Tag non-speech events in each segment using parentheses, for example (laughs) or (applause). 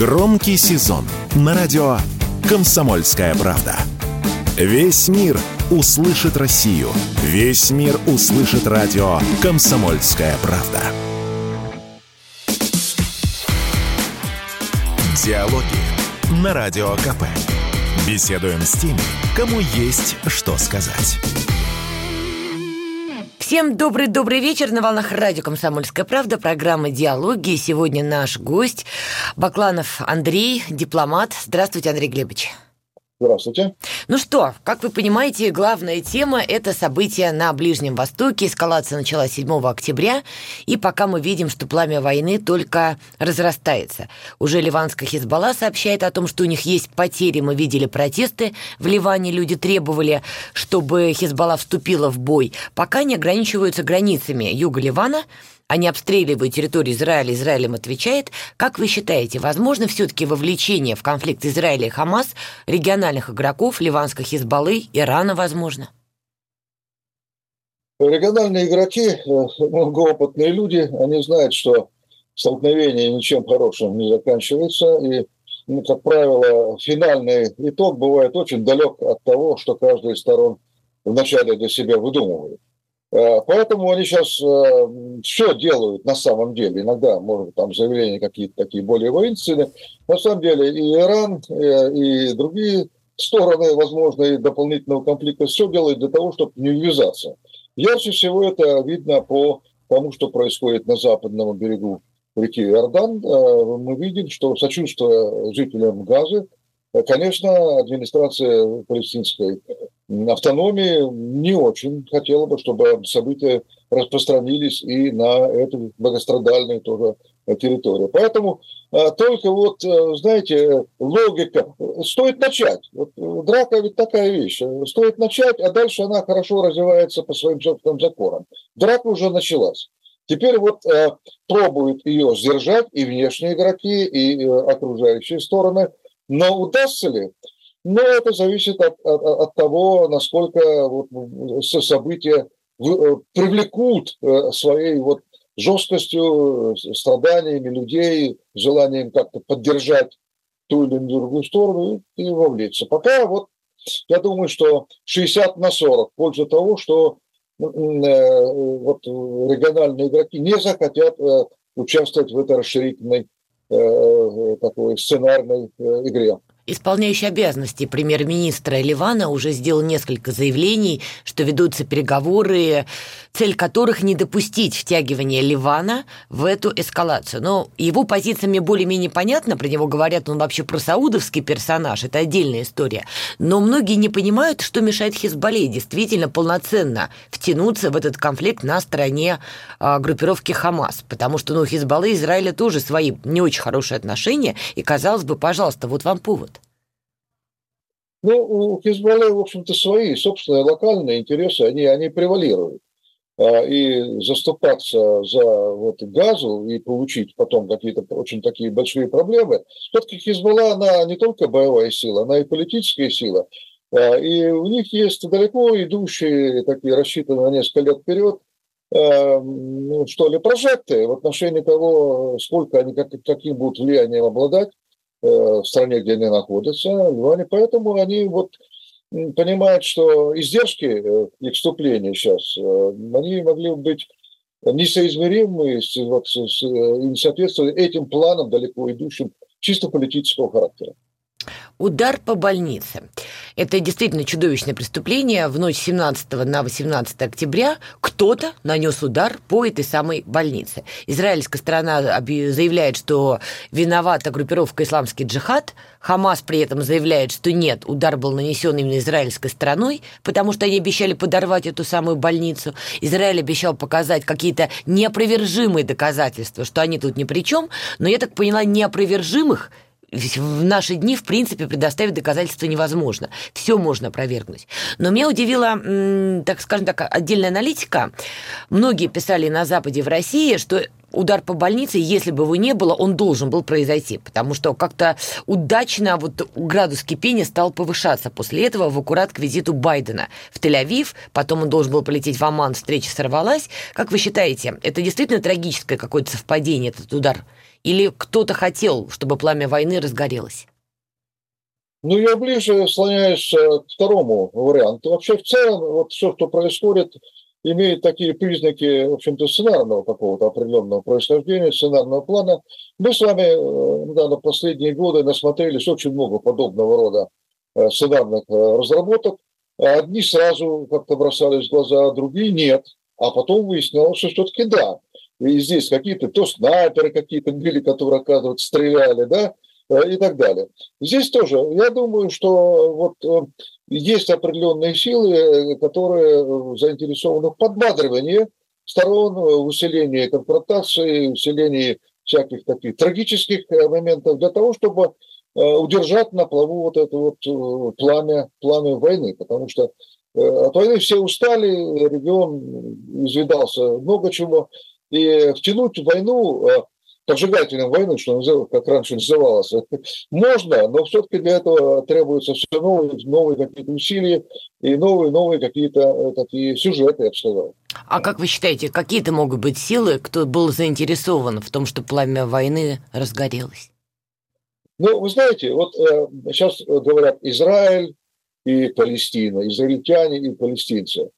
Громкий сезон на радио «Комсомольская правда». Весь мир услышит Россию. Весь мир услышит радио «Комсомольская правда». Диалоги на Радио КП. Беседуем с теми, кому есть что сказать. Всем добрый-добрый вечер на волнах радио «Комсомольская правда», программа «Диалоги». Сегодня наш гость Бакланов Андрей, дипломат. Здравствуйте, Андрей Глебович. Здравствуйте. Ну что, как вы понимаете, главная тема – это события на Ближнем Востоке. Эскалация началась 7 октября, и пока мы видим, что пламя войны только разрастается. Уже ливанская Хизбалла сообщает о том, что у них есть потери. Мы видели протесты в Ливане, люди требовали, чтобы Хизбалла вступила в бой. Пока не ограничиваются границами юга Ливана – они обстреливают территорию Израиля, Израиль им отвечает. Как вы считаете, возможно все-таки вовлечение в конфликт Израиля и Хамас региональных игроков, ливанской Хизбаллы, Ирана, возможно? Региональные игроки, э, многоопытные люди, они знают, что столкновение ничем хорошим не заканчивается, и, ну, как правило, финальный итог бывает очень далек от того, что каждая из сторон вначале для себя выдумывает. Э, поэтому они сейчас э, все делают на самом деле. Иногда, может, там заявления какие-то такие более воинственные. На самом деле и Иран, э, и другие стороны, возможно, и дополнительного конфликта все делают для того, чтобы не ввязаться. Ярче всего это видно по тому, что происходит на западном берегу реки Иордан. Мы видим, что сочувствуя жителям Газы, конечно, администрация палестинской автономии не очень хотела бы, чтобы события распространились и на эту многострадальную тоже территорию. Поэтому а, только вот, э, знаете, логика. Стоит начать. Вот э, драка ведь такая вещь. Стоит начать, а дальше она хорошо развивается по своим собственным законам. Драка уже началась. Теперь вот э, пробуют ее сдержать и внешние игроки, и э, окружающие стороны. Но удастся ли? Но это зависит от, от, от того, насколько вот события э, привлекут э, своей вот жесткостью, страданиями людей, желанием как-то поддержать ту или другую сторону и, и вовлечься. Пока вот я думаю, что 60 на 40 в пользу того, что э, вот региональные игроки не захотят участвовать в этой расширительной такой сценарной игре. Исполняющий обязанности премьер-министра Ливана уже сделал несколько заявлений, что ведутся переговоры, цель которых не допустить втягивания Ливана в эту эскалацию. Но его позиция мне более-менее понятна, про него говорят, он вообще про саудовский персонаж, это отдельная история. Но многие не понимают, что мешает Хизбалле действительно полноценно втянуться в этот конфликт на стороне а, группировки Хамас, потому что ну, Хизбаллы и Израиля тоже свои не очень хорошие отношения, и казалось бы, пожалуйста, вот вам повод. Ну, у Хизбаллы, в общем-то, свои собственные локальные интересы, они, они превалируют. А, и заступаться за вот газу и получить потом какие-то очень такие большие проблемы. Все-таки Хизбалла, она не только боевая сила, она и политическая сила. А, и у них есть далеко идущие, такие рассчитанные на несколько лет вперед, а, ну, что ли, прожекты в отношении того, сколько они, как, каким будут влиянием обладать в стране, где они находятся, в Ливане. Поэтому они вот понимают, что издержки э, их вступления сейчас, э, они могли быть несоизмеримы вот, с, не соответствуют этим планам далеко идущим чисто политического характера. Удар по больнице. Это действительно чудовищное преступление. В ночь 17 на 18 октября кто-то нанес удар по этой самой больнице. Израильская сторона заявляет, что виновата группировка «Исламский джихад». Хамас при этом заявляет, что нет, удар был нанесен именно израильской стороной, потому что они обещали подорвать эту самую больницу. Израиль обещал показать какие-то неопровержимые доказательства, что они тут ни при чем. Но я так поняла, неопровержимых – в наши дни, в принципе, предоставить доказательства невозможно. Все можно опровергнуть. Но меня удивила, так скажем так, отдельная аналитика. Многие писали на Западе, в России, что удар по больнице, если бы его не было, он должен был произойти, потому что как-то удачно вот градус кипения стал повышаться после этого в аккурат к визиту Байдена в Тель-Авив, потом он должен был полететь в Оман, встреча сорвалась. Как вы считаете, это действительно трагическое какое-то совпадение, этот удар? Или кто-то хотел, чтобы пламя войны разгорелось? Ну, я ближе склоняюсь к второму варианту. Вообще, в целом, вот все, что происходит, имеет такие признаки, в общем-то, сценарного какого-то определенного происхождения, сценарного плана. Мы с вами э, да, на последние годы насмотрелись очень много подобного рода э, сценарных э, разработок. Одни сразу как-то бросались в глаза, другие нет. А потом выяснилось, что все-таки да. И здесь какие-то то снайперы какие-то были, которые, оказывается, стреляли, да, и так далее. Здесь тоже, я думаю, что вот есть определенные силы, э, которые э, заинтересованы в подбадривании сторон, в усилении конфронтации, усилении всяких таких трагических э, моментов для того, чтобы удержать на плаву вот это вот пламя, пламя войны, потому что от войны все устали, регион извидался много чего, и втянуть в войну поджигателем войны, что как раньше называлось, можно, но все-таки для этого требуются все новые, новые какие-то усилия и новые, новые какие-то э, такие сюжеты, я бы сказал. А как вы считаете, какие-то могут быть силы, кто был заинтересован в том, что пламя войны разгорелось? Ну, вы знаете, вот э, сейчас говорят Израиль и Палестина, израильтяне и палестинцы.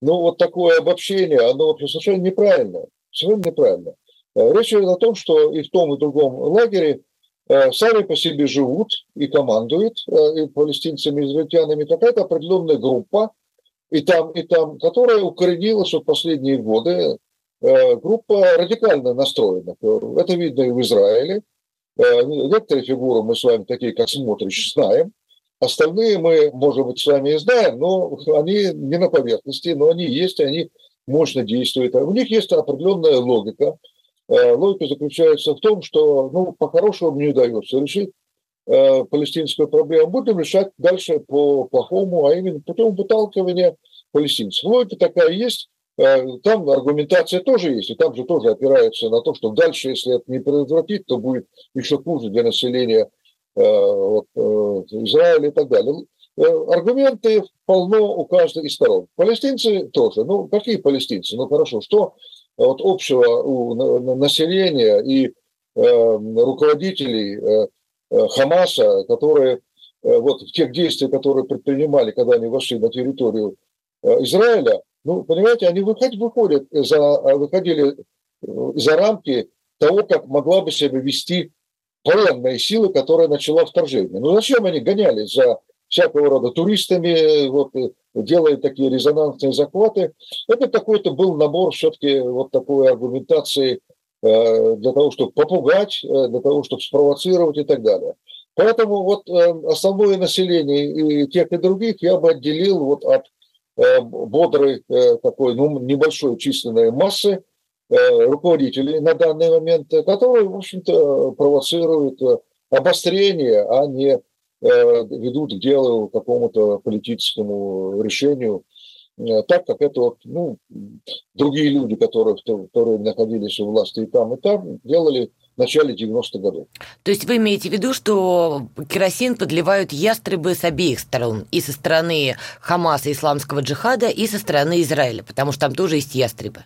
Ну, вот такое обобщение, оно вообще совершенно неправильное. Совершенно неправильно. Э, речь идет о том, что и в том, и в другом лагере э, сами по себе живут и командуют э, и палестинцами, израильтянами какая-то определенная группа, и там, и там, которая укоренилась в последние годы, группа радикально настроенных. Это видно и в Израиле. Некоторые фигуры мы с вами, такие как Смотрич, знаем. Остальные мы, может быть, с вами и знаем, но они не на поверхности, но они есть, они мощно действуют. У них есть определенная логика – Э, логика заключается в том, что ну, по-хорошему не удается решить э, палестинскую проблему. Будем решать дальше по-плохому, а именно путем выталкивания палестинцев. Логика такая есть, э, там аргументация тоже есть, и там же тоже опирается на то, что дальше, если это не предотвратить, то будет еще хуже для населения вот, Израиля и так далее. Аргументы полно у каждой из сторон. Палестинцы тоже. Ну, какие палестинцы? Ну, хорошо, что вот общего у населения и э, руководителей э, э, Хамаса, которые вот в тех действиях, которые предпринимали, когда они вошли на территорию Израиля, ну, понимаете, они выходят, выходят за, выходили за рамки того, как могла бы себя вести военная сила, которая начала вторжение. Ну, зачем они гонялись за всякого рода туристами, вот, делает такие резонансные захваты. Это какой-то был набор все-таки вот такой аргументации э, для того, чтобы попугать, э, для того, чтобы спровоцировать и так далее. Поэтому вот э, основное население и тех и других я бы отделил вот от бодрой такой ну, небольшой численной массы руководителей на данный момент, которые, в общем-то, провоцируют обострение, а не Э, ведут к делу какому-то политическому решению, э, так как это вот, ну, другие люди, которые, которые находились у власти и там, и там, делали в начале 90-х годов. То есть вы имеете в виду, что керосин подливают ястребы с обеих сторон, и со стороны Хамаса, исламского джихада, и со стороны Израиля, потому что там тоже есть ястребы?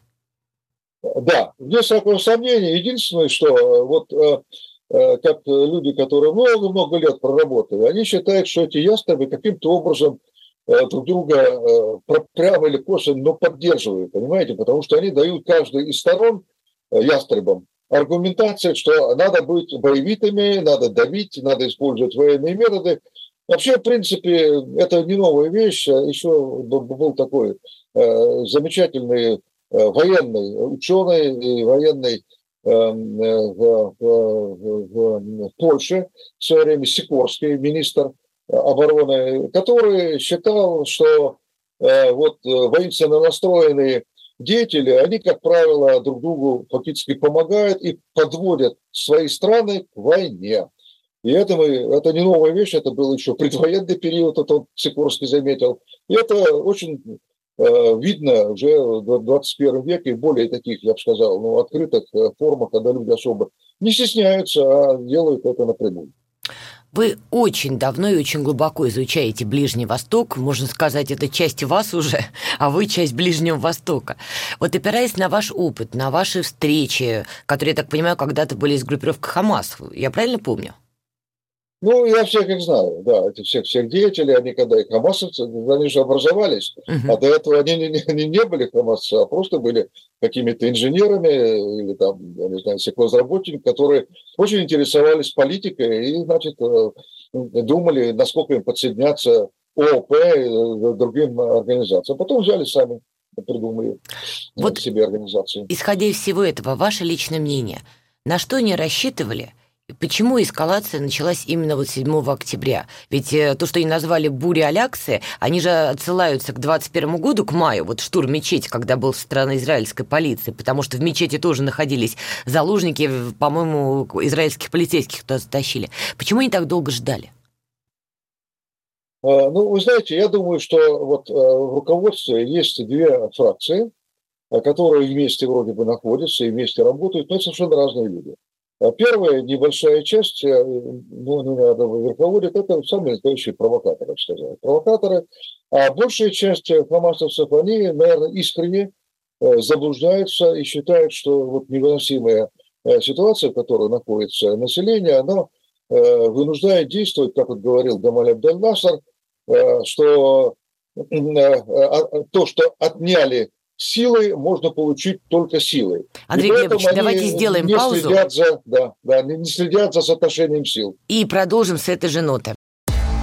Да, без всякого сомнения. Единственное, что э, вот Э, как люди, которые много-много лет проработали, они считают, что эти ястребы каким-то образом э, друг друга э, прямо или косвенно, но поддерживают, понимаете, потому что они дают каждой из сторон ястребам аргументацию, что надо быть боевитыми, надо давить, надо использовать военные методы. Вообще, в принципе, это не новая вещь. А Еще был такой замечательный военный ученый и военный э, в, в, в, в Польше в свое время Сикорский, министр обороны, который считал, что э, вот э, воинственно настроенные деятели, они, как правило, друг другу фактически помогают и подводят свои страны к войне. И это, мы, это не новая вещь, это был еще предвоенный период, это он Сикорский заметил. И это очень Э, видно уже в 21 веке более таких, я бы сказал, ну, открытых э, формах, когда люди особо не стесняются, а делают это напрямую. Вы очень давно и очень глубоко изучаете Ближний Восток. Можно сказать, это часть вас уже, (laughs) а вы часть Ближнего Востока. Вот опираясь на ваш опыт, на ваши встречи, которые, я так понимаю, когда-то были из группировки Хамас, я правильно помню? Ну, я всех их знаю, да, эти всех, всех деятелей, они когда и хамасовцы, они же образовались, uh-huh. а до этого они не, не, не были хамасовцы, а просто были какими-то инженерами или там, я не знаю, сельхозработниками, которые очень интересовались политикой и, значит, э, думали, насколько им подсоединяться ООП и другим организациям. Потом взяли сами, придумали вот себе организации. Исходя из всего этого, ваше личное мнение, на что они рассчитывали – Почему эскалация началась именно вот 7 октября? Ведь э, то, что они назвали буря Аляксы, они же отсылаются к 21 году, к маю, вот штурм мечети, когда был со стороны израильской полиции, потому что в мечети тоже находились заложники, по-моему, израильских полицейских туда затащили. Почему они так долго ждали? А, ну, вы знаете, я думаю, что вот э, в руководстве есть две фракции, которые вместе вроде бы находятся и вместе работают, но это совершенно разные люди. А первая небольшая часть, э, ну, не надо верховодит, это самые настоящие провокаторы, сказать. Провокаторы. А большая часть хамасовцев, они, наверное, искренне э, заблуждаются и считают, что вот невыносимая э, ситуация, в которой находится население, она вынуждает действовать, как вот говорил Гамаль Абдаль-Насар, что то, что отняли силой можно получить только силой. Андрей Глебович, давайте сделаем не паузу. Следят за, да, да, не следят за соотношением сил. И продолжим с этой же ноты.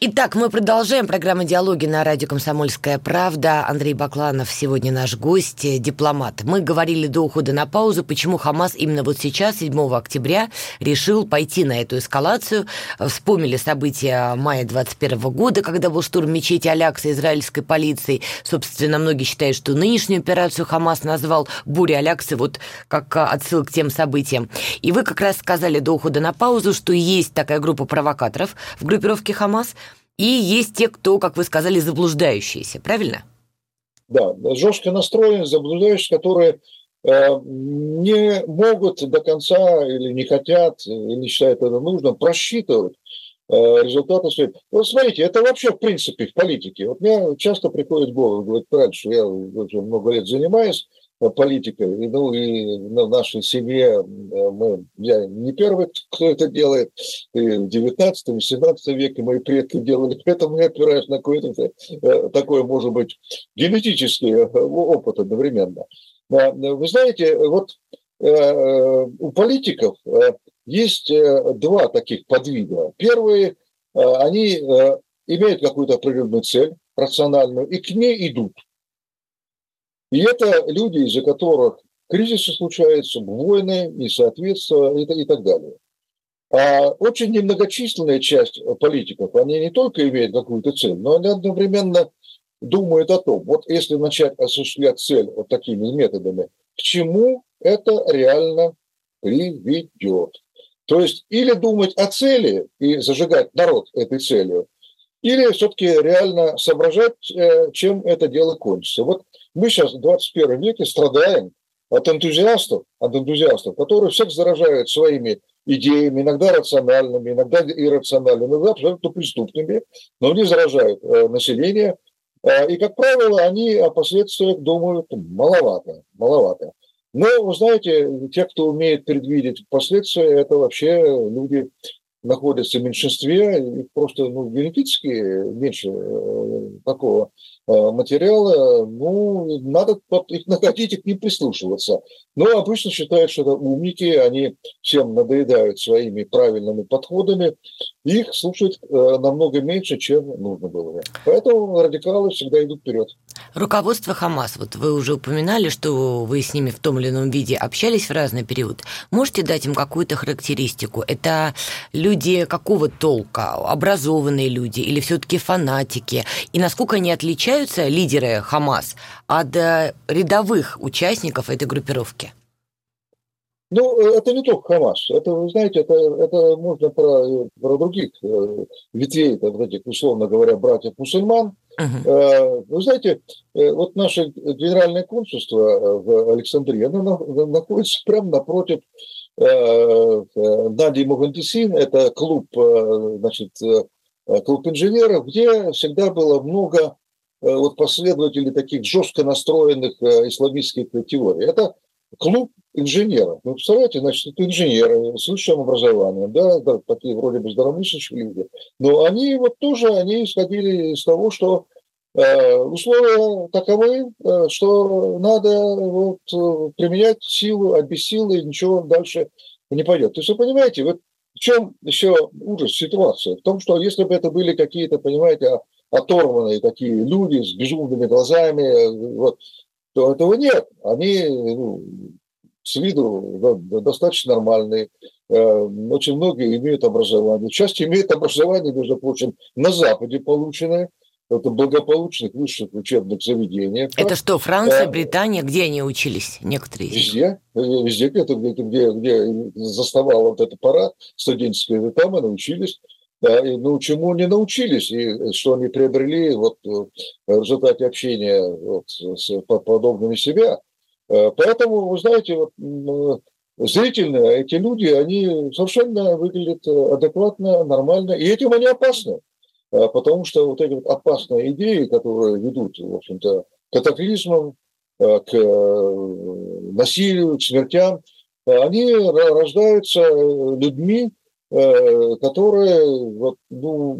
Итак, мы продолжаем программу «Диалоги» на радио «Комсомольская правда». Андрей Бакланов сегодня наш гость, э, дипломат. Мы говорили до ухода на паузу, почему Хамас именно вот сейчас, 7 октября, решил пойти на эту эскалацию. Вспомнили события мая 21 года, когда был штурм мечети Алякса израильской полицией. Собственно, многие считают, что нынешнюю операцию Хамас назвал «Буря Аляксы», вот как а, отсыл к тем событиям. И вы как раз сказали до ухода на паузу, что есть такая группа провокаторов в группировке Хамас – и есть те, кто, как вы сказали, заблуждающиеся, правильно? Да, жестко настроенные, заблуждающиеся, которые э, не могут до конца или не хотят, или не считают это нужным просчитывать э, результаты своих. Вот смотрите, это вообще в принципе в политике. Вот мне часто приходит в голову, говорит, раньше я уже много лет занимаюсь, политикой. Ну и в нашей семье мы, я не первый, кто это делает. И в 19 и 17 веке мои предки делали. (laughs) Поэтому я опираюсь на какой-то э, такой, может быть, генетический э, опыт одновременно. Вы знаете, вот э, у политиков есть два таких подвида. Первые, они имеют какую-то определенную цель рациональную и к ней идут. И это люди, из-за которых кризисы случаются, войны, несоответствия и, и так далее. А очень немногочисленная часть политиков, они не только имеют какую-то цель, но они одновременно думают о том, вот если начать осуществлять цель вот такими методами, к чему это реально приведет. То есть или думать о цели и зажигать народ этой целью, или все-таки реально соображать, э, чем это дело кончится. Вот мы сейчас в 21 веке страдаем от энтузиастов, от энтузиастов, которые всех заражают своими идеями, иногда рациональными, иногда иррациональными, иногда абсолютно преступными, но они заражают э, население. Э, и, как правило, они о последствиях думают маловато, маловато. Но, вы знаете, те, кто умеет предвидеть последствия, это вообще люди находятся в меньшинстве, их просто ну, генетически меньше э, такого э, материала, ну, надо их (laughs) находить, их не прислушиваться. Но обычно считают, что это умники, они всем надоедают своими правильными подходами, их слушать э, намного меньше, чем нужно было бы. Поэтому радикалы всегда идут вперед. Руководство Хамас, вот вы уже упоминали, что вы с ними в том или ином виде общались в разный период. Можете дать им какую-то характеристику? Это люди какого толка? Образованные люди или все-таки фанатики? И насколько они отличаются, лидеры Хамас, от э, рядовых участников этой группировки? Ну, это не только Хамас. Это, вы знаете, это, это можно про, про других э, ветвей, вот этих, условно говоря, братьев-мусульман. Uh-huh. Вы знаете, э, вот наше генеральное консульство в Александрии, оно находится прямо напротив Нади Мухандисин, это клуб, значит, клуб инженеров, где всегда было много вот последователей таких жестко настроенных исламистских теорий. Это клуб инженеров. Вы представляете, значит, это инженеры с высшим образованием, да, такие вроде бы здравомыслящие люди. Но они вот тоже, они исходили из того, что э, условия таковы, э, что надо вот, э, применять силу, а без силы ничего дальше не пойдет. То есть вы понимаете, вот в чем еще ужас ситуации? В том, что если бы это были какие-то, понимаете, оторванные такие люди с безумными глазами, вот, то этого нет. Они ну, с виду достаточно нормальные. Э, очень многие имеют образование. Часть имеет образование, между прочим, на Западе полученное. Это благополучных высших учебных заведениях. Это что, Франция, а, Британия? Где они учились, некоторые? Везде. Везде, где, где, где заставал вот этот парад студенческий, там и научились. Да, и ну, чему не научились, и что они приобрели вот, в результате общения вот, с подобными себя. Э, поэтому, вы знаете, вот, зрительно эти люди, они совершенно выглядят адекватно, нормально, и этим они опасны. Э, потому что вот эти вот опасные идеи, которые ведут, в общем-то, к катаклизмам, э, к насилию, к смертям, они рождаются людьми, которые вот, ну,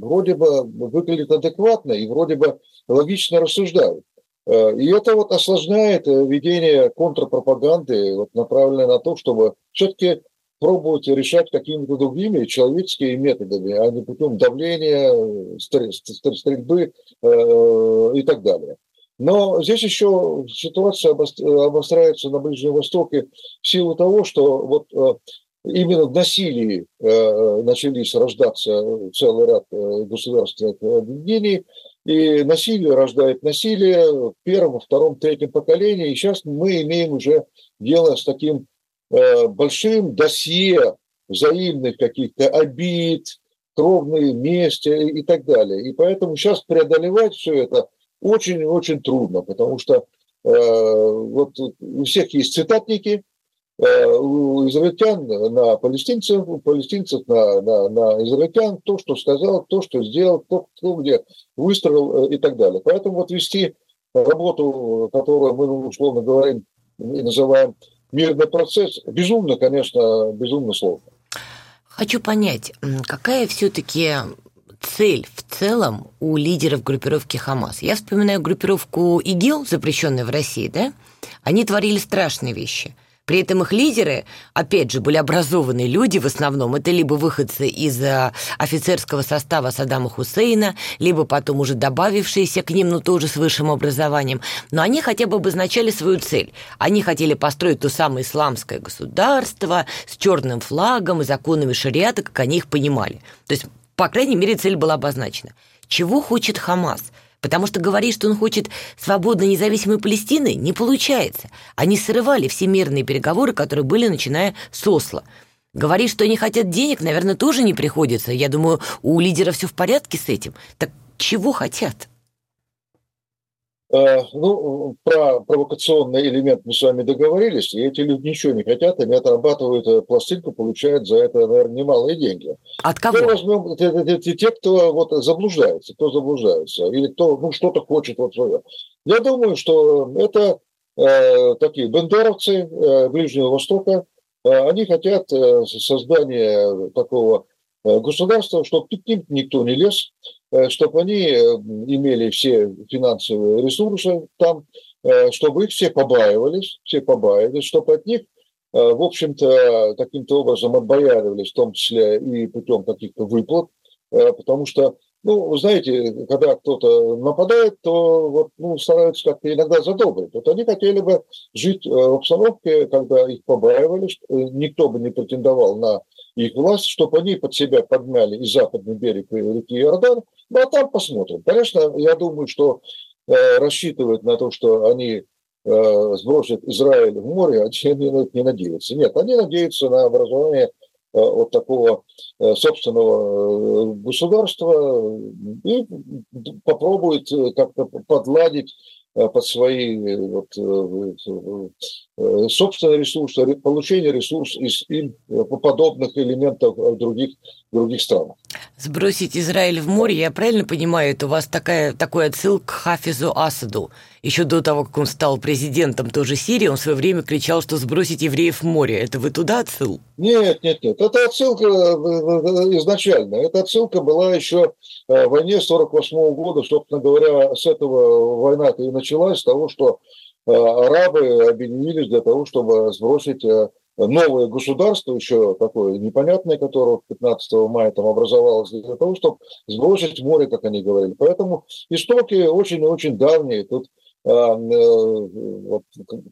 вроде бы выглядят адекватно и вроде бы логично рассуждают. Э, и это вот осложняет э, ведение контрпропаганды, вот направленное на то, чтобы все-таки пробовать решать какими-то другими человеческими методами, а не путем давления, стрельбы э, и так далее. Но здесь еще ситуация обостряется на Ближнем Востоке в силу того, что вот именно в насилии начались рождаться целый ряд государственных объединений, и насилие рождает насилие в первом, втором, третьем поколении. И сейчас мы имеем уже дело с таким э, большим досье взаимных каких-то обид, кровной мести и так далее. И поэтому сейчас преодолевать все это очень-очень трудно, потому что э, вот у всех есть цитатники, Э, у израильтян на палестинцев, у палестинцев на, на, на израильтян, то, что сказал, то, что сделал, кто, кто где выстроил э, и так далее. Поэтому вот вести работу, которую мы условно говорим и называем мирный процесс, безумно, конечно, безумно сложно. Хочу понять, какая все-таки цель в целом у лидеров группировки Хамас? Я вспоминаю группировку ИГИЛ, запрещенную в России, да? Они творили страшные вещи – при этом их лидеры, опять же, были образованные люди в основном. Это либо выходцы из э, офицерского состава Саддама Хусейна, либо потом уже добавившиеся к ним, но тоже с высшим образованием. Но они хотя бы обозначали свою цель. Они хотели построить то самое исламское государство с черным флагом и законами шариата, как они их понимали. То есть, по крайней мере, цель была обозначена. Чего хочет Хамас? Потому что говорить, что он хочет свободной независимой Палестины, не получается. Они срывали все мирные переговоры, которые были, начиная с Осло. Говорить, что они хотят денег, наверное, тоже не приходится. Я думаю, у лидера все в порядке с этим. Так чего хотят? Э, ну, про провокационный элемент мы с вами договорились, и эти люди ничего не хотят, они отрабатывают э, пластинку, получают за это, наверное, немалые деньги. От кого? Мы возьмем те, те, те, кто вот заблуждается, кто заблуждается, или кто ну, что-то хочет вот свое. Я думаю, что это э, такие бендеровцы э, Ближнего Востока, они хотят создания такого государства, чтобы к ним никто не лез, чтобы они имели все финансовые ресурсы там, чтобы их все побаивались, все побаивались, чтобы от них в общем-то, каким-то образом отбояривались, в том числе и путем каких-то выплат, потому что ну, знаете, когда кто-то нападает, то вот, ну, стараются как-то иногда задобрить. Вот они хотели бы жить э, в обстановке, когда их побаивали, никто бы не претендовал на их власть, чтобы они под себя подмяли и западный берег реки Иордан, ну, а там посмотрим. Конечно, я думаю, что э, рассчитывают на то, что они э, сбросят Израиль в море, (laughs) они не надеются. Нет, они надеются на образование Э, вот такого э, собственного э, государства и попробует как-то подладить под свои вот, собственные ресурсы, получение ресурсов из им подобных элементов других, других стран. Сбросить Израиль в море, я правильно понимаю, это у вас такая, такой отсыл к Хафизу Асаду. Еще до того, как он стал президентом тоже Сирии, он в свое время кричал, что сбросить евреев в море. Это вы туда отсыл? Нет, нет, нет. Это отсылка э, э, изначально. Эта отсылка была еще э, в войне 48 года. Собственно говоря, с этого война-то и началась, с того, что арабы объединились для того, чтобы сбросить новое государство, еще такое непонятное, которое 15 мая там образовалось, для того, чтобы сбросить море, как они говорили. Поэтому истоки очень и очень давние. Тут а, вот,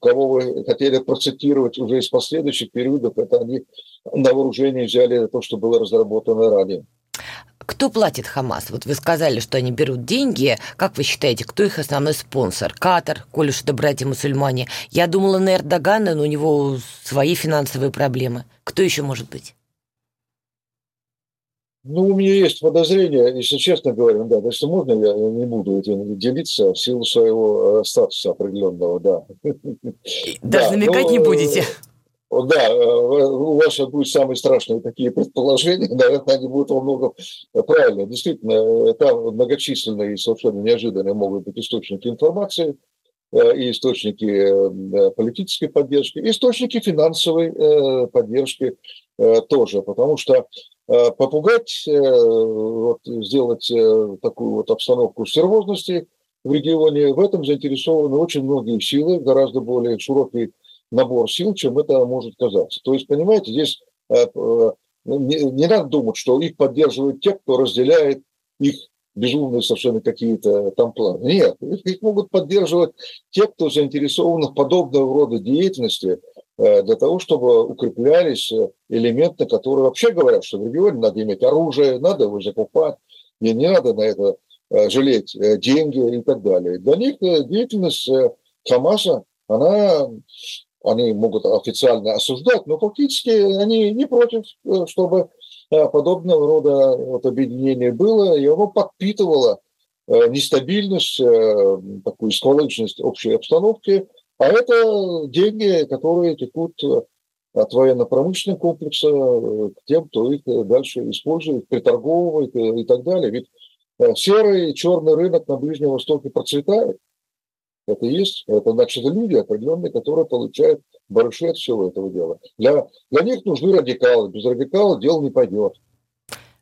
кого вы хотели процитировать уже из последующих периодов, это они на вооружение взяли то, что было разработано ранее. Кто платит Хамас? Вот вы сказали, что они берут деньги. Как вы считаете, кто их основной спонсор? Катар, коль уж это братья-мусульмане. Я думала на Эрдогана, но у него свои финансовые проблемы. Кто еще может быть? Ну, у меня есть подозрение, если честно говоря, да, если можно, я не буду этим делиться в силу своего э, статуса определенного, да. Даже да, намекать но, не будете? Да, э, у вас будут самые страшные такие предположения, (laughs) наверное, они будут во многом правильно. Действительно, там многочисленные и совершенно неожиданные могут быть источники информации, э, и источники политической поддержки, и источники финансовой поддержки тоже, потому что Э, попугать, э, вот, сделать э, такую вот обстановку серьезности в регионе. В этом заинтересованы очень многие силы, гораздо более широкий набор сил, чем это может казаться. То есть, понимаете, здесь не, не надо думать, что их поддерживают те, кто разделяет их безумные совершенно какие-то там планы. Нет, их могут поддерживать те, кто заинтересован в подобного рода деятельности – Э, для того, чтобы укреплялись э, элементы, которые вообще говорят, что в регионе надо иметь оружие, надо его закупать, и не надо на это э, жалеть деньги и так далее. Для них деятельность Хамаса, она, они могут официально осуждать, но фактически они не против, чтобы подобного рода вот объединение было, и оно подпитывало нестабильность, такую сколочность общей обстановки, а это деньги, которые текут э, от военно-промышленного комплекса э, к тем, кто их э, дальше использует, приторговывает и так далее. Ведь серый и черный рынок на Ближнем Востоке процветает. Это есть. Это значит люди определенные, которые получают барыши от всего этого дела. Для, для них нужны радикалы. Без радикалов дело не пойдет.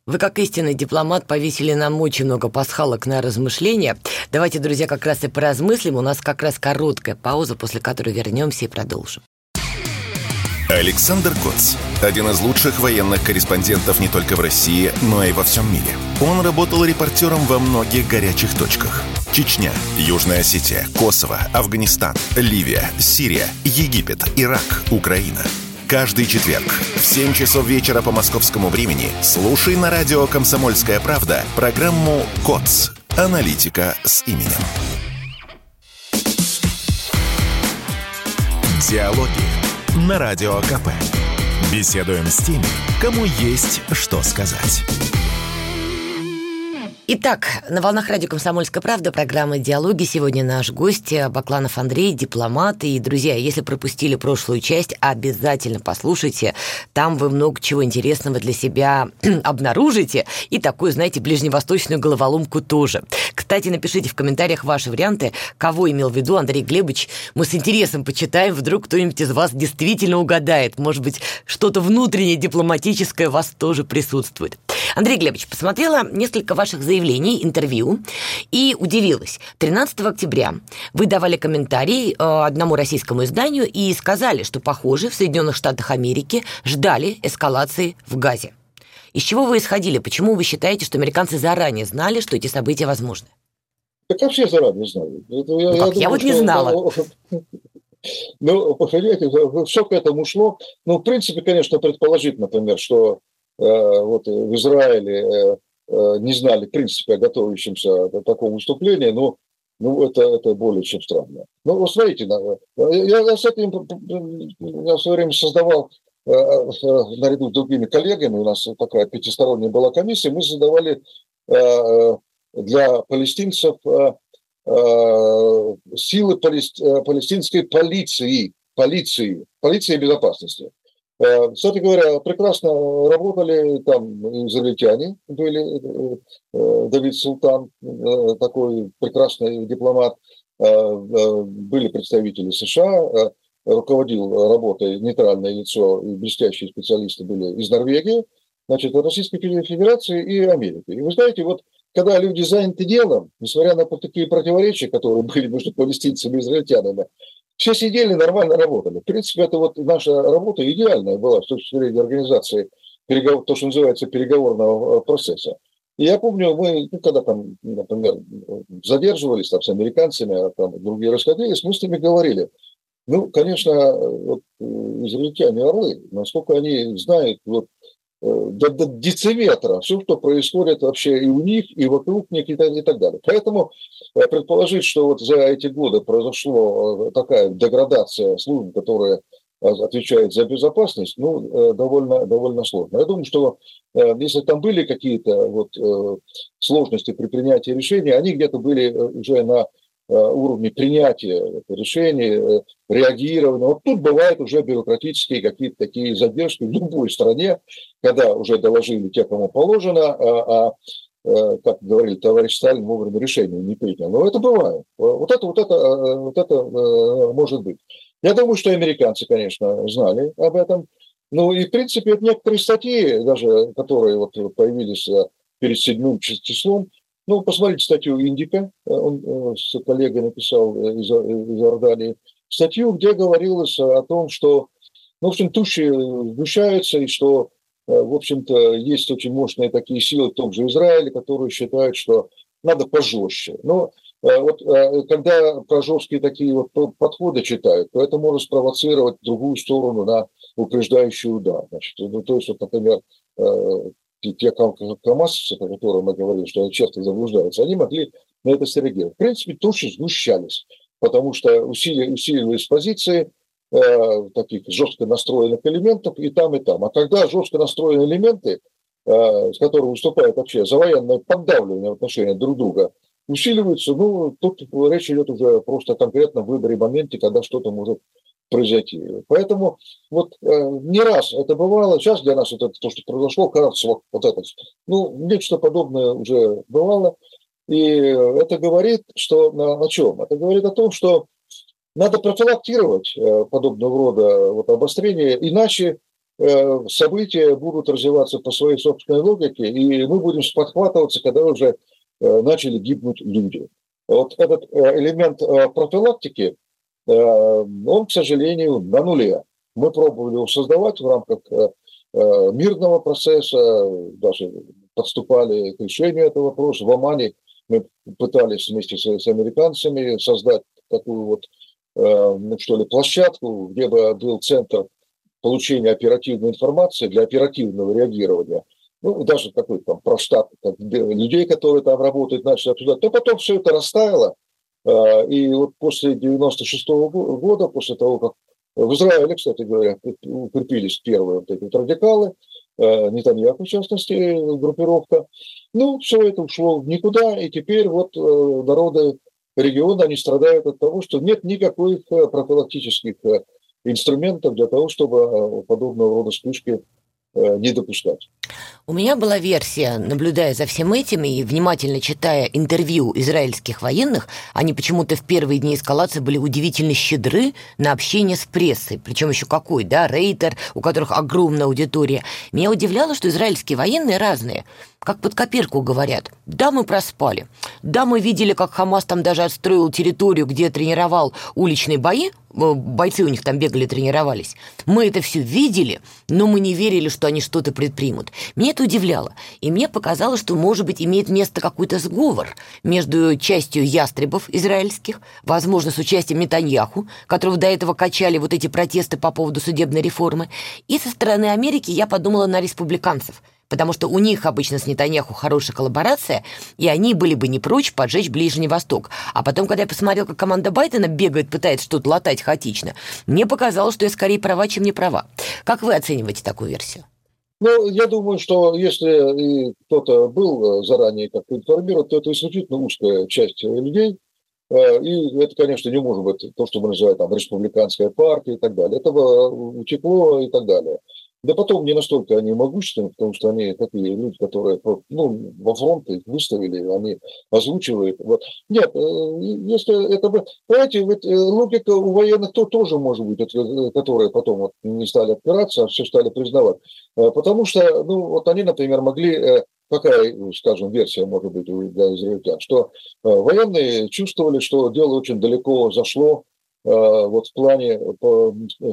Вы, как истинный дипломат, повесили нам очень много пасхалок на размышления. Давайте, друзья, как раз и поразмыслим. У нас как раз короткая пауза, после которой вернемся и продолжим. Александр Коц. Один из лучших военных корреспондентов не только в России, но и во всем мире. Он работал репортером во многих горячих точках. Чечня, Южная Осетия, Косово, Афганистан, Ливия, Сирия, Египет, Ирак, Украина – Каждый четверг в 7 часов вечера по московскому времени слушай на радио «Комсомольская правда» программу «КОЦ. Аналитика с именем». Диалоги на Радио КП. Беседуем с теми, кому есть что сказать. Итак, на волнах радио «Комсомольская правда» программа «Диалоги». Сегодня наш гость Бакланов Андрей, дипломат. И, друзья, если пропустили прошлую часть, обязательно послушайте. Там вы много чего интересного для себя (clears throat) обнаружите. И такую, знаете, ближневосточную головоломку тоже. Кстати, напишите в комментариях ваши варианты, кого имел в виду Андрей Глебович. Мы с интересом почитаем, вдруг кто-нибудь из вас действительно угадает. Может быть, что-то внутреннее дипломатическое у вас тоже присутствует. Андрей Глебович, посмотрела несколько ваших заявлений заявлений, интервью и удивилась. 13 октября вы давали комментарий э, одному российскому изданию и сказали, что, похоже, в Соединенных Штатах Америки ждали эскалации в Газе. Из чего вы исходили? Почему вы считаете, что американцы заранее знали, что эти события возможны? Так как все заранее знали. Я, ну, я, думаю, я вот не знала. Ну, (laughs) понимаете, все к этому шло. Ну, в принципе, конечно, предположить, например, что э, вот в Израиле Э, не знали, в принципе, о готовящемся такому выступлению, но ну, это, это более чем странно. Ну, вот смотрите, я, я с этим я в свое время создавал э, э, наряду с другими коллегами, у нас такая пятисторонняя была комиссия, мы создавали для палестинцев силы палестинской полиции, полиции, полиции безопасности. Э, кстати говоря, прекрасно работали там израильтяне, были э, Давид Султан, э, такой прекрасный дипломат, были представители США, руководил работой нейтральное лицо и блестящие специалисты были из Норвегии, значит, Российской Федерации и Америки. И вы знаете, вот когда люди заняты делом, несмотря на такие противоречия, которые (laughs) были между палестинцами и израильтянами, все сидели, нормально работали. В принципе, это вот наша работа идеальная была с точки зрения организации переговор, то, что называется переговорного э, процесса. И я помню, мы, ну, когда там, например, задерживались там, с американцами, а там другие расходились, мы с ними говорили. Ну, конечно, вот, э, израильтяне орлы, насколько они знают вот, Э, до, до дециметра все, что происходит вообще и у них, и вокруг них, и так, и так далее. Поэтому э, предположить, что вот за эти годы произошла э, такая деградация служб, которая отвечает за безопасность, ну, довольно, довольно сложно. Я думаю, что если там были какие-то вот сложности при принятии решений, они где-то были уже на Э, уровне принятия решений, э, реагирования. Вот тут бывают уже бюрократические какие-то такие задержки в любой стране, когда уже доложили те, кому положено, а, а э, как говорили товарищ Сталин, вовремя решение не принял. Но это бывает. Вот это, вот это, вот это может быть. Я думаю, что американцы, конечно, знали об этом. Ну и, в принципе, некоторые статьи, даже которые вот появились перед седьмым числом, ну, посмотрите статью Индика, он э, с коллегой написал э, из, из Иордании, статью, где говорилось о том, что, ну, в общем, туши сгущаются, и что, э, в общем-то, есть очень мощные такие силы в том же Израиле, которые считают, что надо пожестче. Но вот когда про жесткие такие вот подходы читают, то это может спровоцировать другую сторону на упреждающий удар. Значит, ну, то есть, вот, например, те КАМАЗовцы, о которых мы говорили, что они часто заблуждаются, они могли на это среагировать. В принципе, туши сгущались, потому что усили, усиливались позиции э, таких жестко настроенных элементов и там, и там. А когда жестко настроенные элементы, э, с которыми выступают вообще за военное поддавливание в отношении друг друга, усиливаются, ну, тут речь идет уже просто конкретно в выборе моменте, когда что-то может произойти. Поэтому вот э, не раз это бывало. Сейчас для нас вот это то, что произошло, кажется, вот, вот это, ну, нечто подобное уже бывало. И это говорит, что на, на чем? Это говорит о том, что надо профилактировать э, подобного рода вот, обострения, иначе э, события будут развиваться по своей собственной логике, и мы будем сподхватываться, когда уже э, начали гибнуть люди. Вот этот э, элемент э, профилактики, Э, он, к сожалению, на нуле. Мы пробовали его создавать в рамках э, э, мирного процесса, даже подступали к решению этого вопроса. В Омане мы пытались вместе с, с американцами создать такую вот, ну, что ли, площадку, где бы был центр получения оперативной информации для оперативного реагирования. Ну, даже какой-то там проштат людей, которые там работают, начали обсуждать. Но потом все это растаяло, и вот после 96 -го года, после того, как в Израиле, кстати говоря, укрепились первые вот эти вот радикалы, а, Нетаньяху, в частности, группировка, Ну, все это ушло в никуда, и теперь вот народы региона, они страдают от того, что нет никаких профилактических инструментов для того, чтобы подобного рода вспышки не допускать. У меня была версия, наблюдая за всем этим и внимательно читая интервью израильских военных, они почему-то в первые дни эскалации были удивительно щедры на общение с прессой. Причем еще какой, да, рейтер, у которых огромная аудитория. Меня удивляло, что израильские военные разные как под копирку говорят. Да, мы проспали. Да, мы видели, как Хамас там даже отстроил территорию, где тренировал уличные бои. Бойцы у них там бегали, тренировались. Мы это все видели, но мы не верили, что они что-то предпримут. Меня это удивляло. И мне показалось, что, может быть, имеет место какой-то сговор между частью ястребов израильских, возможно, с участием Нетаньяху, которого до этого качали вот эти протесты по поводу судебной реформы. И со стороны Америки я подумала на республиканцев – потому что у них обычно с Нетаньяху хорошая коллаборация, и они были бы не прочь поджечь Ближний Восток. А потом, когда я посмотрел, как команда Байдена бегает, пытается что-то латать хаотично, мне показалось, что я скорее права, чем не права. Как вы оцениваете такую версию? Ну, я думаю, что если кто-то был э, заранее как-то информирован, то это исключительно узкая часть людей, э, и это, конечно, не может быть то, что мы называем там республиканская партия и так далее. Этого утекло и так далее. Да потом не настолько они могущественны, потому что они такие люди, которые ну, во фронт их выставили, они озвучивают. Вот. Нет, э, если это... Понимаете, ведь э, логика у военных то тоже может быть, э, которые потом вот не стали опираться, а все стали признавать. Потому что, ну, вот они, например, могли какая, скажем, версия может быть для израильтян, что военные чувствовали, что дело очень далеко зашло, вот в плане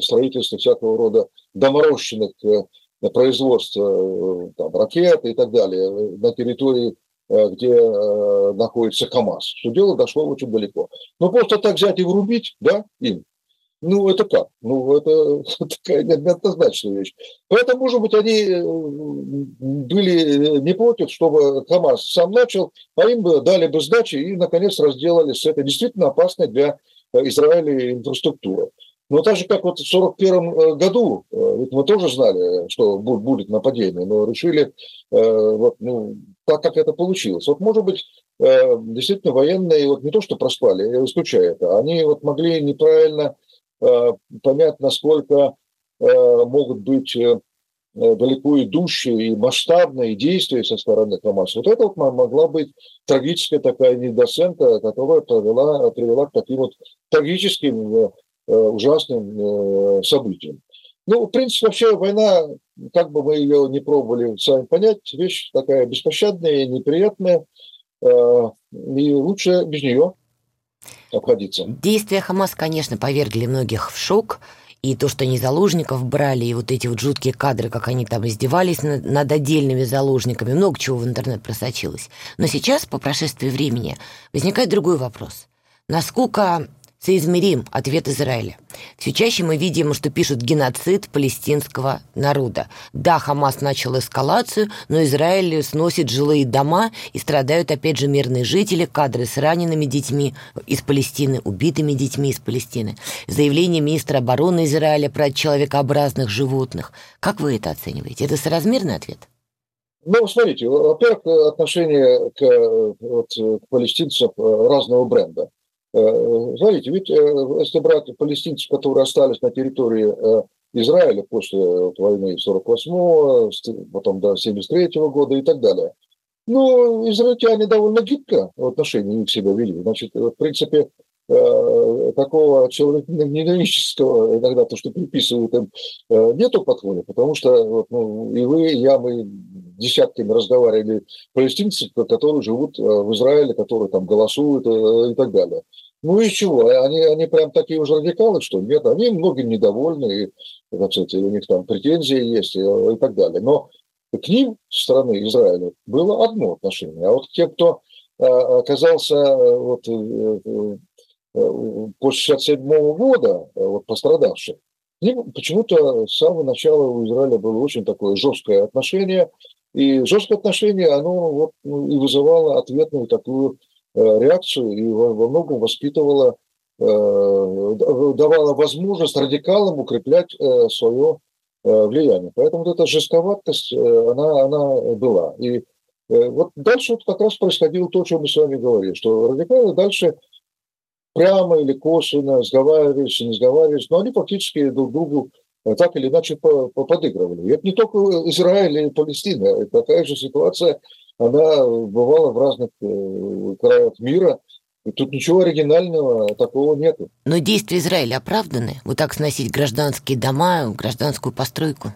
строительства всякого рода доморощенных э, производства э, там, ракет и так далее на территории, где находится КАМАЗ, что дело дошло очень далеко. Но просто так взять и врубить, да, им, ну, это как? Ну, это (laughs) такая неоднозначная вещь. Поэтому, может быть, они были не против, чтобы КАМАЗ сам начал, а им дали бы сдачи и, наконец, разделали с этой действительно опасной для Израиля инфраструктура. Но так же, как вот в 1941 э, году, э, ведь мы тоже знали, что будет нападение, но решили, э, вот, ну, так, как это получилось. Вот, может быть, действительно военные вот не то, что проспали, я исключаю это, они вот могли неправильно понять, насколько могут быть далеко идущие и масштабные действия со стороны Хамаса. Вот это вот могла быть трагическая такая недооценка, которая привела, привела к таким вот трагическим, э, э, ужасным событиям. Ну, в принципе, вообще война, как бы мы ее не пробовали сами понять, вещь такая беспощадная, неприятная, и лучше без нее обходиться. Действия Хамас, конечно, повергли многих в шок, и то, что они заложников брали, и вот эти вот жуткие кадры, как они там издевались над, над отдельными заложниками, много чего в интернет просочилось. Но сейчас, по прошествии времени, возникает другой вопрос. Насколько соизмерим ответ Израиля. Все чаще мы видим, что пишут геноцид палестинского народа. Да, Хамас начал эскалацию, но Израиль сносит жилые дома и страдают опять же мирные жители, кадры с ранеными детьми из Палестины, убитыми детьми из Палестины. Заявление министра обороны Израиля про человекообразных животных. Как вы это оцениваете? Это соразмерный ответ? Ну, смотрите, во-первых, отношение к, вот, к палестинцам разного бренда. Э, знаете, ведь э, если брать палестинцев, которые остались на территории э, Израиля после войны 48-го, потом до 73-го года и так далее, ну, израильтяне довольно гибко в отношении их себя вели. Значит, в принципе, такого человека-ненавистического иногда то, что приписывают им, нету подхода, потому что вот, ну, и вы, и я, мы десятками разговаривали палестинцев, которые живут в Израиле, которые там голосуют и так далее. Ну и чего? Они, они прям такие уже радикалы, что нет? Они многим недовольны, и, так сказать, у них там претензии есть и, и так далее. Но к ним, со стороны Израиля, было одно отношение. А вот те, кто оказался э, вот, э, э, после 67 года вот, пострадавших, к почему-то с самого начала у Израиля было очень такое жесткое отношение, и жесткое отношение, оно вот, ну, и вызывало ответную такую Э, реакцию и во многом воспитывала, э, давала возможность радикалам укреплять э, свое влияние. Поэтому вот эта жестковатость, она, она была. И Вот дальше вот как раз происходило то, о чем мы с вами говорили, что радикалы дальше прямо или косвенно сговаривались, не сговаривались, но они фактически друг другу так или иначе подыгрывали. И это не только Израиль и Палестина, такая же ситуация, она бывала в разных краях мира, и тут ничего оригинального такого нет. Но действия Израиля оправданы? Вот так сносить гражданские дома, гражданскую постройку?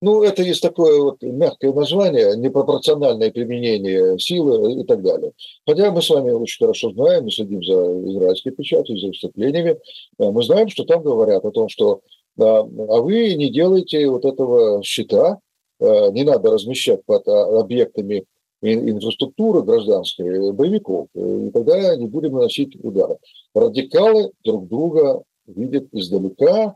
Ну, это есть такое вот мягкое название, непропорциональное применение силы и так далее. Хотя мы с вами очень хорошо знаем, мы следим за израильской печатью, за выступлениями, э, мы знаем, что там говорят о том, что а вы не делаете вот этого счета, э, не надо размещать под а, объектами инфраструктуры гражданской боевиков, и тогда не будем наносить удары. Радикалы друг друга видят издалека,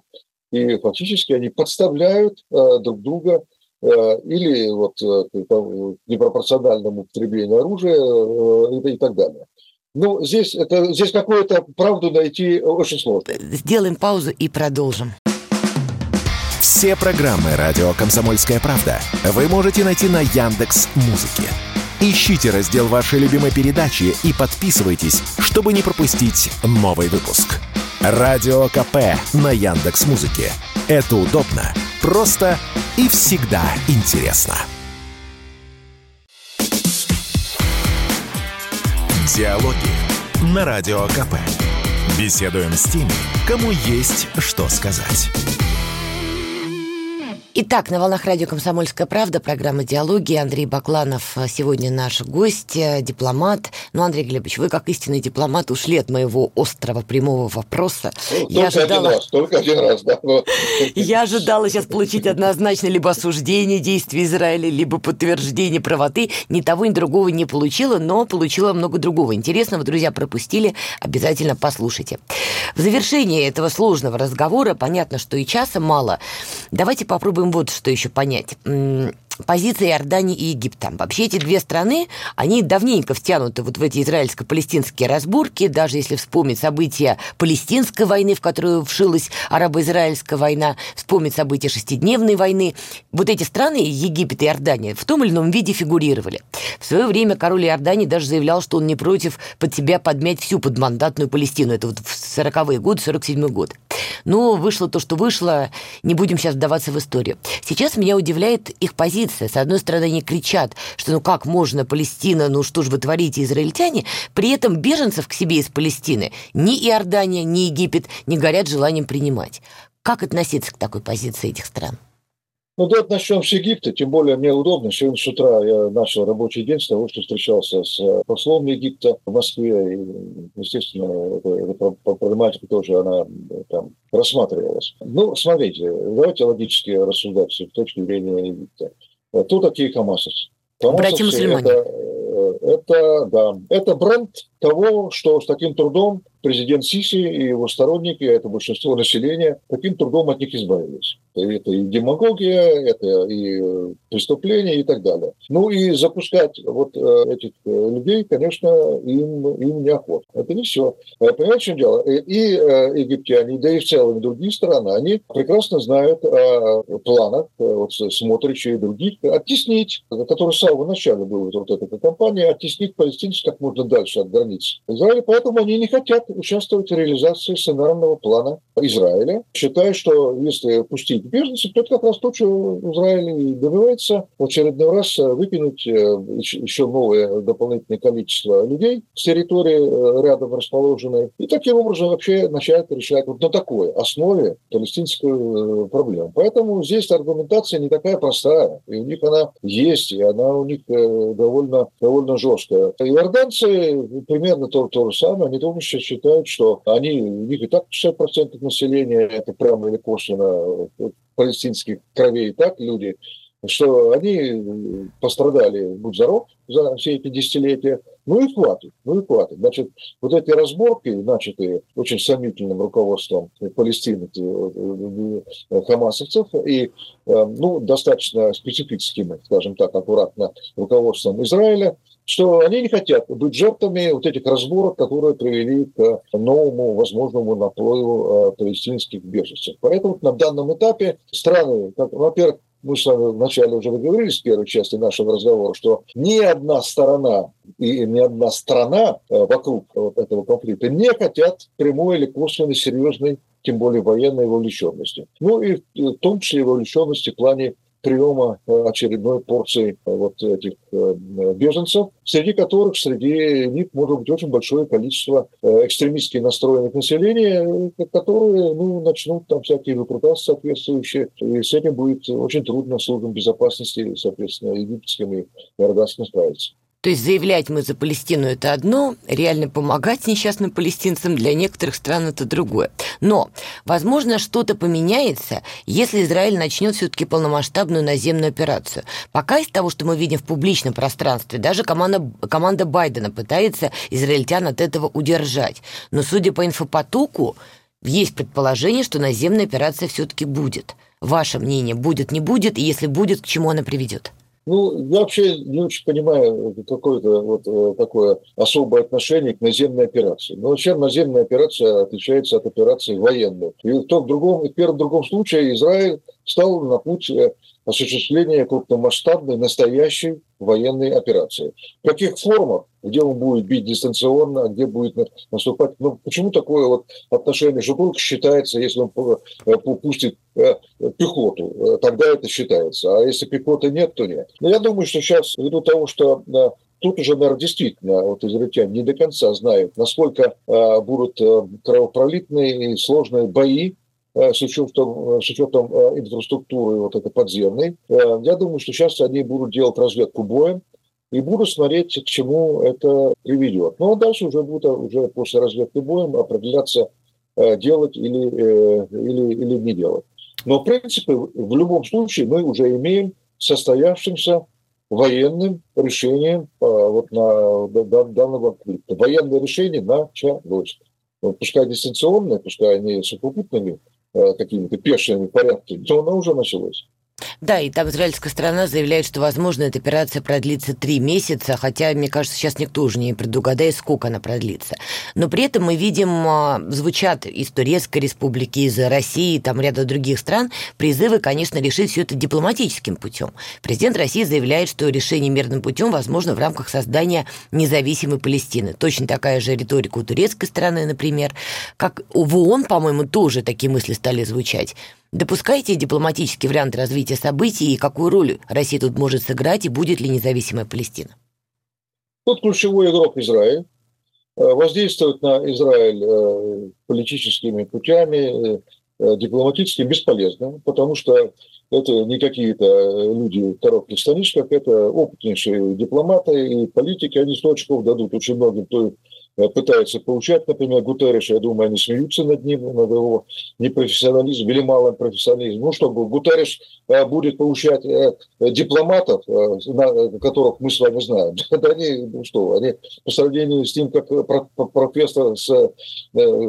и фактически они подставляют э, друг друга э, или вот э, к непропорциональному употреблению оружия э, и, и так далее. Ну, здесь, это, здесь какую-то правду найти очень сложно. Сделаем паузу и продолжим. Все программы «Радио Комсомольская правда» вы можете найти на Яндекс Музыке. Ищите раздел вашей любимой передачи и подписывайтесь, чтобы не пропустить новый выпуск. Радио КП на Яндекс Музыке. Это удобно, просто и всегда интересно. Диалоги на Радио КП. Беседуем с теми, кому есть что сказать. Итак, на волнах радио «Комсомольская правда» программа «Диалоги». Андрей Бакланов э, сегодня наш гость, э, дипломат. Ну, Андрей Глебович, вы как истинный дипломат ушли от моего острого прямого вопроса. Ну, Я только ожидала... один раз, только один раз, да. Но... (laughs) Я ожидала сейчас получить однозначно либо осуждение действий Израиля, либо подтверждение правоты. Ни того, ни другого не получила, но получила много другого интересного. Друзья, пропустили, обязательно послушайте. В завершении этого сложного разговора, понятно, что и часа мало, давайте попробуем вот что еще понять позиция Иордании и Египта. Вообще эти две страны, они давненько втянуты вот в эти израильско-палестинские разборки, даже если вспомнить события Палестинской войны, в которую вшилась арабо-израильская война, вспомнить события шестидневной войны. Вот эти страны, Египет и Иордания, в том или ином виде фигурировали. В свое время король Иордании даже заявлял, что он не против под себя подмять всю подмандатную Палестину. Это вот в 40-е годы, 47-й год. Но вышло то, что вышло, не будем сейчас вдаваться в историю. Сейчас меня удивляет их позиция. С одной стороны, они кричат, что ну как можно Палестина, ну что же вы творите, израильтяне, при этом беженцев к себе из Палестины ни Иордания, ни Египет не горят желанием принимать. Как относиться к такой позиции этих стран? Ну, давайте начнем с Египта, тем более мне удобно. Сегодня с утра я начал рабочий день с того, что встречался с э, послом Египта в Москве. И, естественно, эта проблематика тоже, она э, там рассматривалась. Ну, смотрите, давайте логически рассуждать с точки зрения Египта. Кто такие хамасовцы? Братья-мусульмане. Это, э, это, да, это бренд того, что с таким трудом президент Сиси и его сторонники, это большинство населения, таким трудом от них избавились. Это и демагогия, это и э, преступления и так далее. Ну и запускать вот э, этих э, людей, конечно, им, им неохота. Это не все. Понимаете, в чем дело? И египтяне, да и в целом другие страны, они прекрасно знают о планах вот, Смотрича и других оттеснить, который с самого начала был вот эта кампания, оттеснить палестинцев как можно дальше от границ Израиля, поэтому они не хотят участвовать в реализации сценарного плана Израиля, считая, что если пустить беженцев, то это как раз то, что Израиль добивается. В очередной раз выкинуть э, еще новое дополнительное количество людей с территории э, рядом расположенной, и таким образом вообще начать решать вот на такой основе палестинскую э, проблему. Поэтому здесь аргументация не такая простая, и у них она есть, и она у них довольно, довольно жесткая. Иорданцы примерно то, то же самое, они тоже считают, что они, у них и так 60% населения, это прямо или косвенно палестинских кровей, так люди, что они пострадали, будь здоров, за все эти десятилетия, ну и хватит, ну и хватит. Значит, вот эти разборки, начатые очень сомнительным руководством Палестины, э, э, хамасовцев, и, э, ну, достаточно специфическим, скажем так, аккуратно руководством Израиля, что они не хотят быть жертвами вот этих разборок, которые привели к новому возможному наплыву палестинских беженцев. Поэтому на данном этапе страны, как, во-первых, мы с вами вначале уже договорились в первой части нашего разговора, что ни одна сторона и ни одна страна вокруг вот этого конфликта не хотят прямой или косвенной серьезной, тем более военной вовлеченности. Ну и в том числе вовлеченности в плане приема э, очередной порции э, вот этих э, беженцев, среди которых среди них может быть очень большое количество экстремистски настроенных населения, которые ну, начнут там всякие выкрутасы соответствующие, и с этим будет очень трудно службам безопасности, соответственно, египетским и иорданским справиться. То есть заявлять мы за Палестину – это одно, реально помогать несчастным палестинцам для некоторых стран – это другое. Но, возможно, что-то поменяется, если Израиль начнет все-таки полномасштабную наземную операцию. Пока из того, что мы видим в публичном пространстве, даже команда, команда Байдена пытается израильтян от этого удержать. Но, судя по инфопотоку, есть предположение, что наземная операция все-таки будет. Ваше мнение, будет, не будет, и если будет, к чему она приведет? Ну, я вообще не очень понимаю какое-то вот э, такое особое отношение к наземной операции. Но вообще наземная операция отличается от операции военной. И в том другом, и в первом другом случае Израиль стал на путь э, осуществления крупномасштабной, настоящей военной операции. В каких формах, где он будет бить дистанционно, где будет наступать. Ну, почему такое вот отношение, что только считается, если он э, пустит э, пехоту, тогда это считается. А если пехоты нет, то нет. Но я думаю, что сейчас, ввиду того, что Тут уже, наверное, действительно вот израильтяне не до конца знают, насколько э, будут э, кровопролитные и сложные бои с учетом, с учетом э, инфраструктуры вот этой подземной. Э, я думаю, что сейчас они будут делать разведку боем и будут смотреть, к чему это приведет. Ну, а дальше уже будут уже после разведки боем определяться, делать или, или, или не делать. Но, в принципе, в любом случае мы уже имеем состоявшимся военным решением вот на данного конфликта. Военное решение началось. Пускай дистанционное, пускай они сухопутными Э, какими-то пешими порядками, то она уже началась. Да, и там израильская сторона заявляет, что, возможно, эта операция продлится три месяца, хотя, мне кажется, сейчас никто уже не предугадает, сколько она продлится. Но при этом мы видим, а, звучат из Турецкой республики, из России, там ряда других стран, призывы, конечно, решить все это дипломатическим путем. Президент России заявляет, что решение мирным путем возможно в рамках создания независимой Палестины. Точно такая же риторика у турецкой стороны, например. Как в ООН, по-моему, тоже такие мысли стали звучать. Допускаете дипломатический вариант развития событий и какую роль Россия тут может сыграть и будет ли независимая Палестина? Тут ключевой игрок Израиль. Э, воздействовать на Израиль э, политическими путями, э, дипломатически бесполезно, потому что это не какие-то люди в коротких станичках, это опытнейшие дипломаты и политики, они 100 очков дадут очень многим, кто Э, пытаются получать, например, Гутерриша, я думаю, они смеются над ним, над его непрофессионализмом или малым профессионализмом. Ну, чтобы Гутерриш э, будет получать э, дипломатов, которых мы с вами знаем. (laughs) Да они, ну что, они по сравнению с тем, как профессор с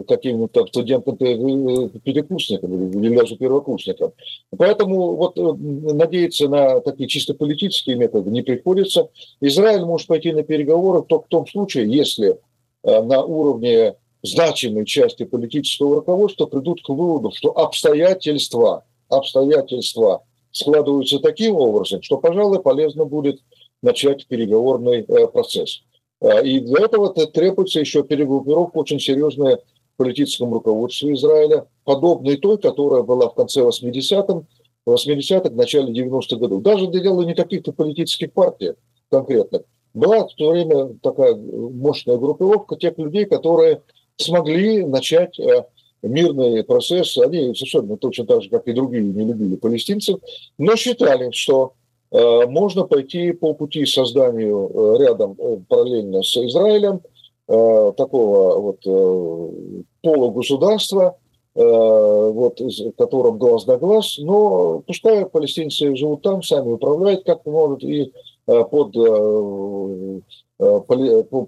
каким-то студентом-перекурсником или даже первокурсником. Поэтому вот надеяться на такие чисто политические методы не приходится. Израиль может пойти на переговоры только в том случае, если Э, на уровне значимой части политического руководства придут к выводу, что обстоятельства, обстоятельства складываются таким образом, что, пожалуй, полезно будет начать переговорный э, процесс. Э, и для этого требуется еще перегруппировка очень серьезная в политическом руководстве Израиля, подобной той, которая была в конце 80-х, 80-х, начале 90-х годов. Даже дело не каких-то политических партий конкретных, была в то время такая мощная группировка тех людей, которые смогли начать э, мирный процесс. Они совершенно точно так же, как и другие, не любили палестинцев, но считали, что э, можно пойти по пути созданию э, рядом параллельно с Израилем такого вот полугосударства, вот, в котором глаз на глаз, но пускай палестинцы живут там, сами управляют как могут, и под, э, э,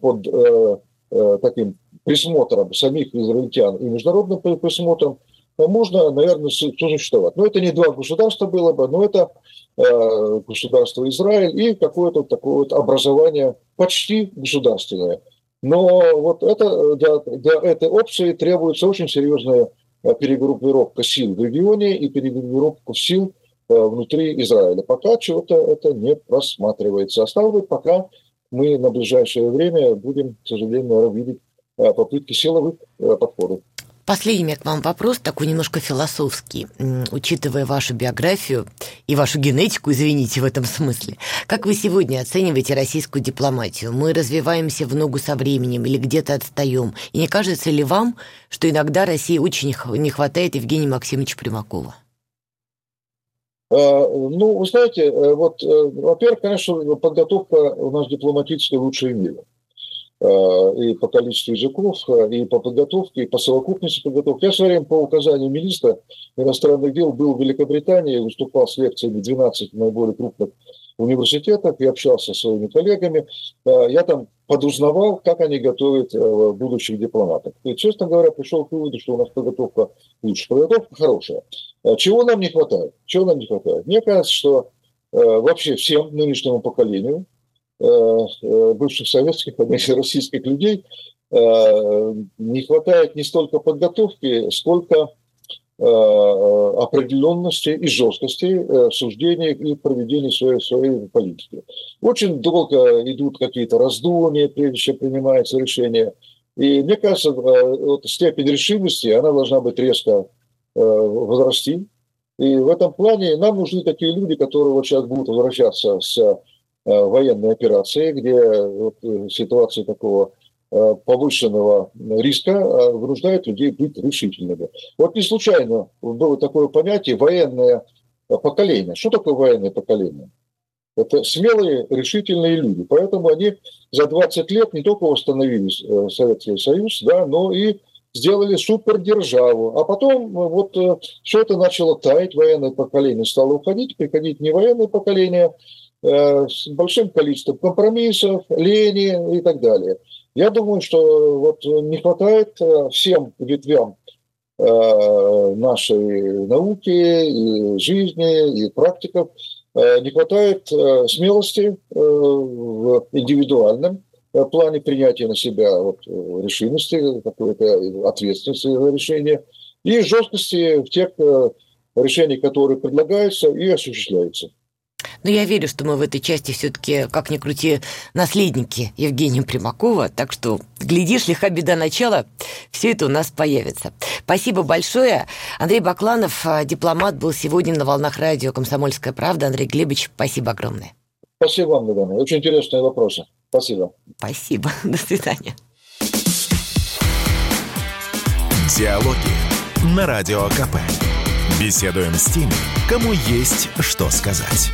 под таким присмотром самих израильтян и международным присмотром, можно, наверное, существовать. Но это не два государства было бы, но это государство Израиль и какое-то такое вот образование почти государственное. Но вот это, для, для этой опции требуется очень серьезная перегруппировка сил в регионе и перегруппировка сил внутри Израиля. Пока чего-то это не просматривается. А стало пока мы на ближайшее время будем, к сожалению, видеть попытки силовых подходов. Последний к вам вопрос, такой немножко философский. Учитывая вашу биографию и вашу генетику, извините, в этом смысле, как вы сегодня оцениваете российскую дипломатию? Мы развиваемся в ногу со временем или где-то отстаем? И не кажется ли вам, что иногда России очень не хватает Евгения Максимовича Примакова? А, ну, вы знаете, э, вот, э, во-первых, конечно, подготовка у нас дипломатическая лучшая в мире. Э, и по количеству языков, э, и по подготовке, и по совокупности подготовки. Я в свое время по указанию министра иностранных дел был в Великобритании, выступал с лекциями в 12 наиболее крупных университетах и общался со своими коллегами. Э, я там подузнавал, как они готовят будущих дипломатов. И, честно говоря, пришел к выводу, что у нас подготовка лучше. Подготовка хорошая. Чего нам не хватает? Чего нам не хватает? Мне кажется, что вообще всем нынешнему поколению Э, э, бывших советских, а российских людей э, не хватает не столько подготовки, сколько определенности и жесткости в суждениях и проведении своей, своей политики. Очень долго идут какие-то раздумья, прежде чем принимается решение. И мне кажется, вот степень решимости, она должна быть резко возрасти. И в этом плане нам нужны такие люди, которые вот сейчас будут возвращаться с Э, военной операции, где вот э, ситуация такого э, повышенного риска вынуждает людей быть решительными. Вот не случайно было такое понятие «военное поколение». Что такое военное поколение? Это смелые, решительные люди. Поэтому они за 20 лет не только восстановили Советский Союз, да, но и сделали супердержаву. А потом вот все это начало таять, военное поколение стало уходить, приходить не военное поколение, Э, с большим количеством компромиссов, лени и так далее. Я думаю, что вот не хватает э, всем ветвям э, нашей науки, и жизни, и практиков, не хватает смелости в индивидуальном плане принятия на себя вот, решимости, какой-то ответственности за решение, и жесткости в тех решениях, которые предлагаются и осуществляются. Но я верю, что мы в этой части все-таки, как ни крути, наследники Евгения Примакова. Так что, глядишь, лиха беда начала, все это у нас появится. Спасибо большое. Андрей Бакланов, а, дипломат, был сегодня на волнах радио «Комсомольская правда». Андрей Глебович, спасибо огромное. Спасибо вам, Гадана. Очень интересные вопросы. Спасибо. Спасибо. (laughs) До свидания. Диалоги на Радио КП. Беседуем с теми, кому есть что сказать.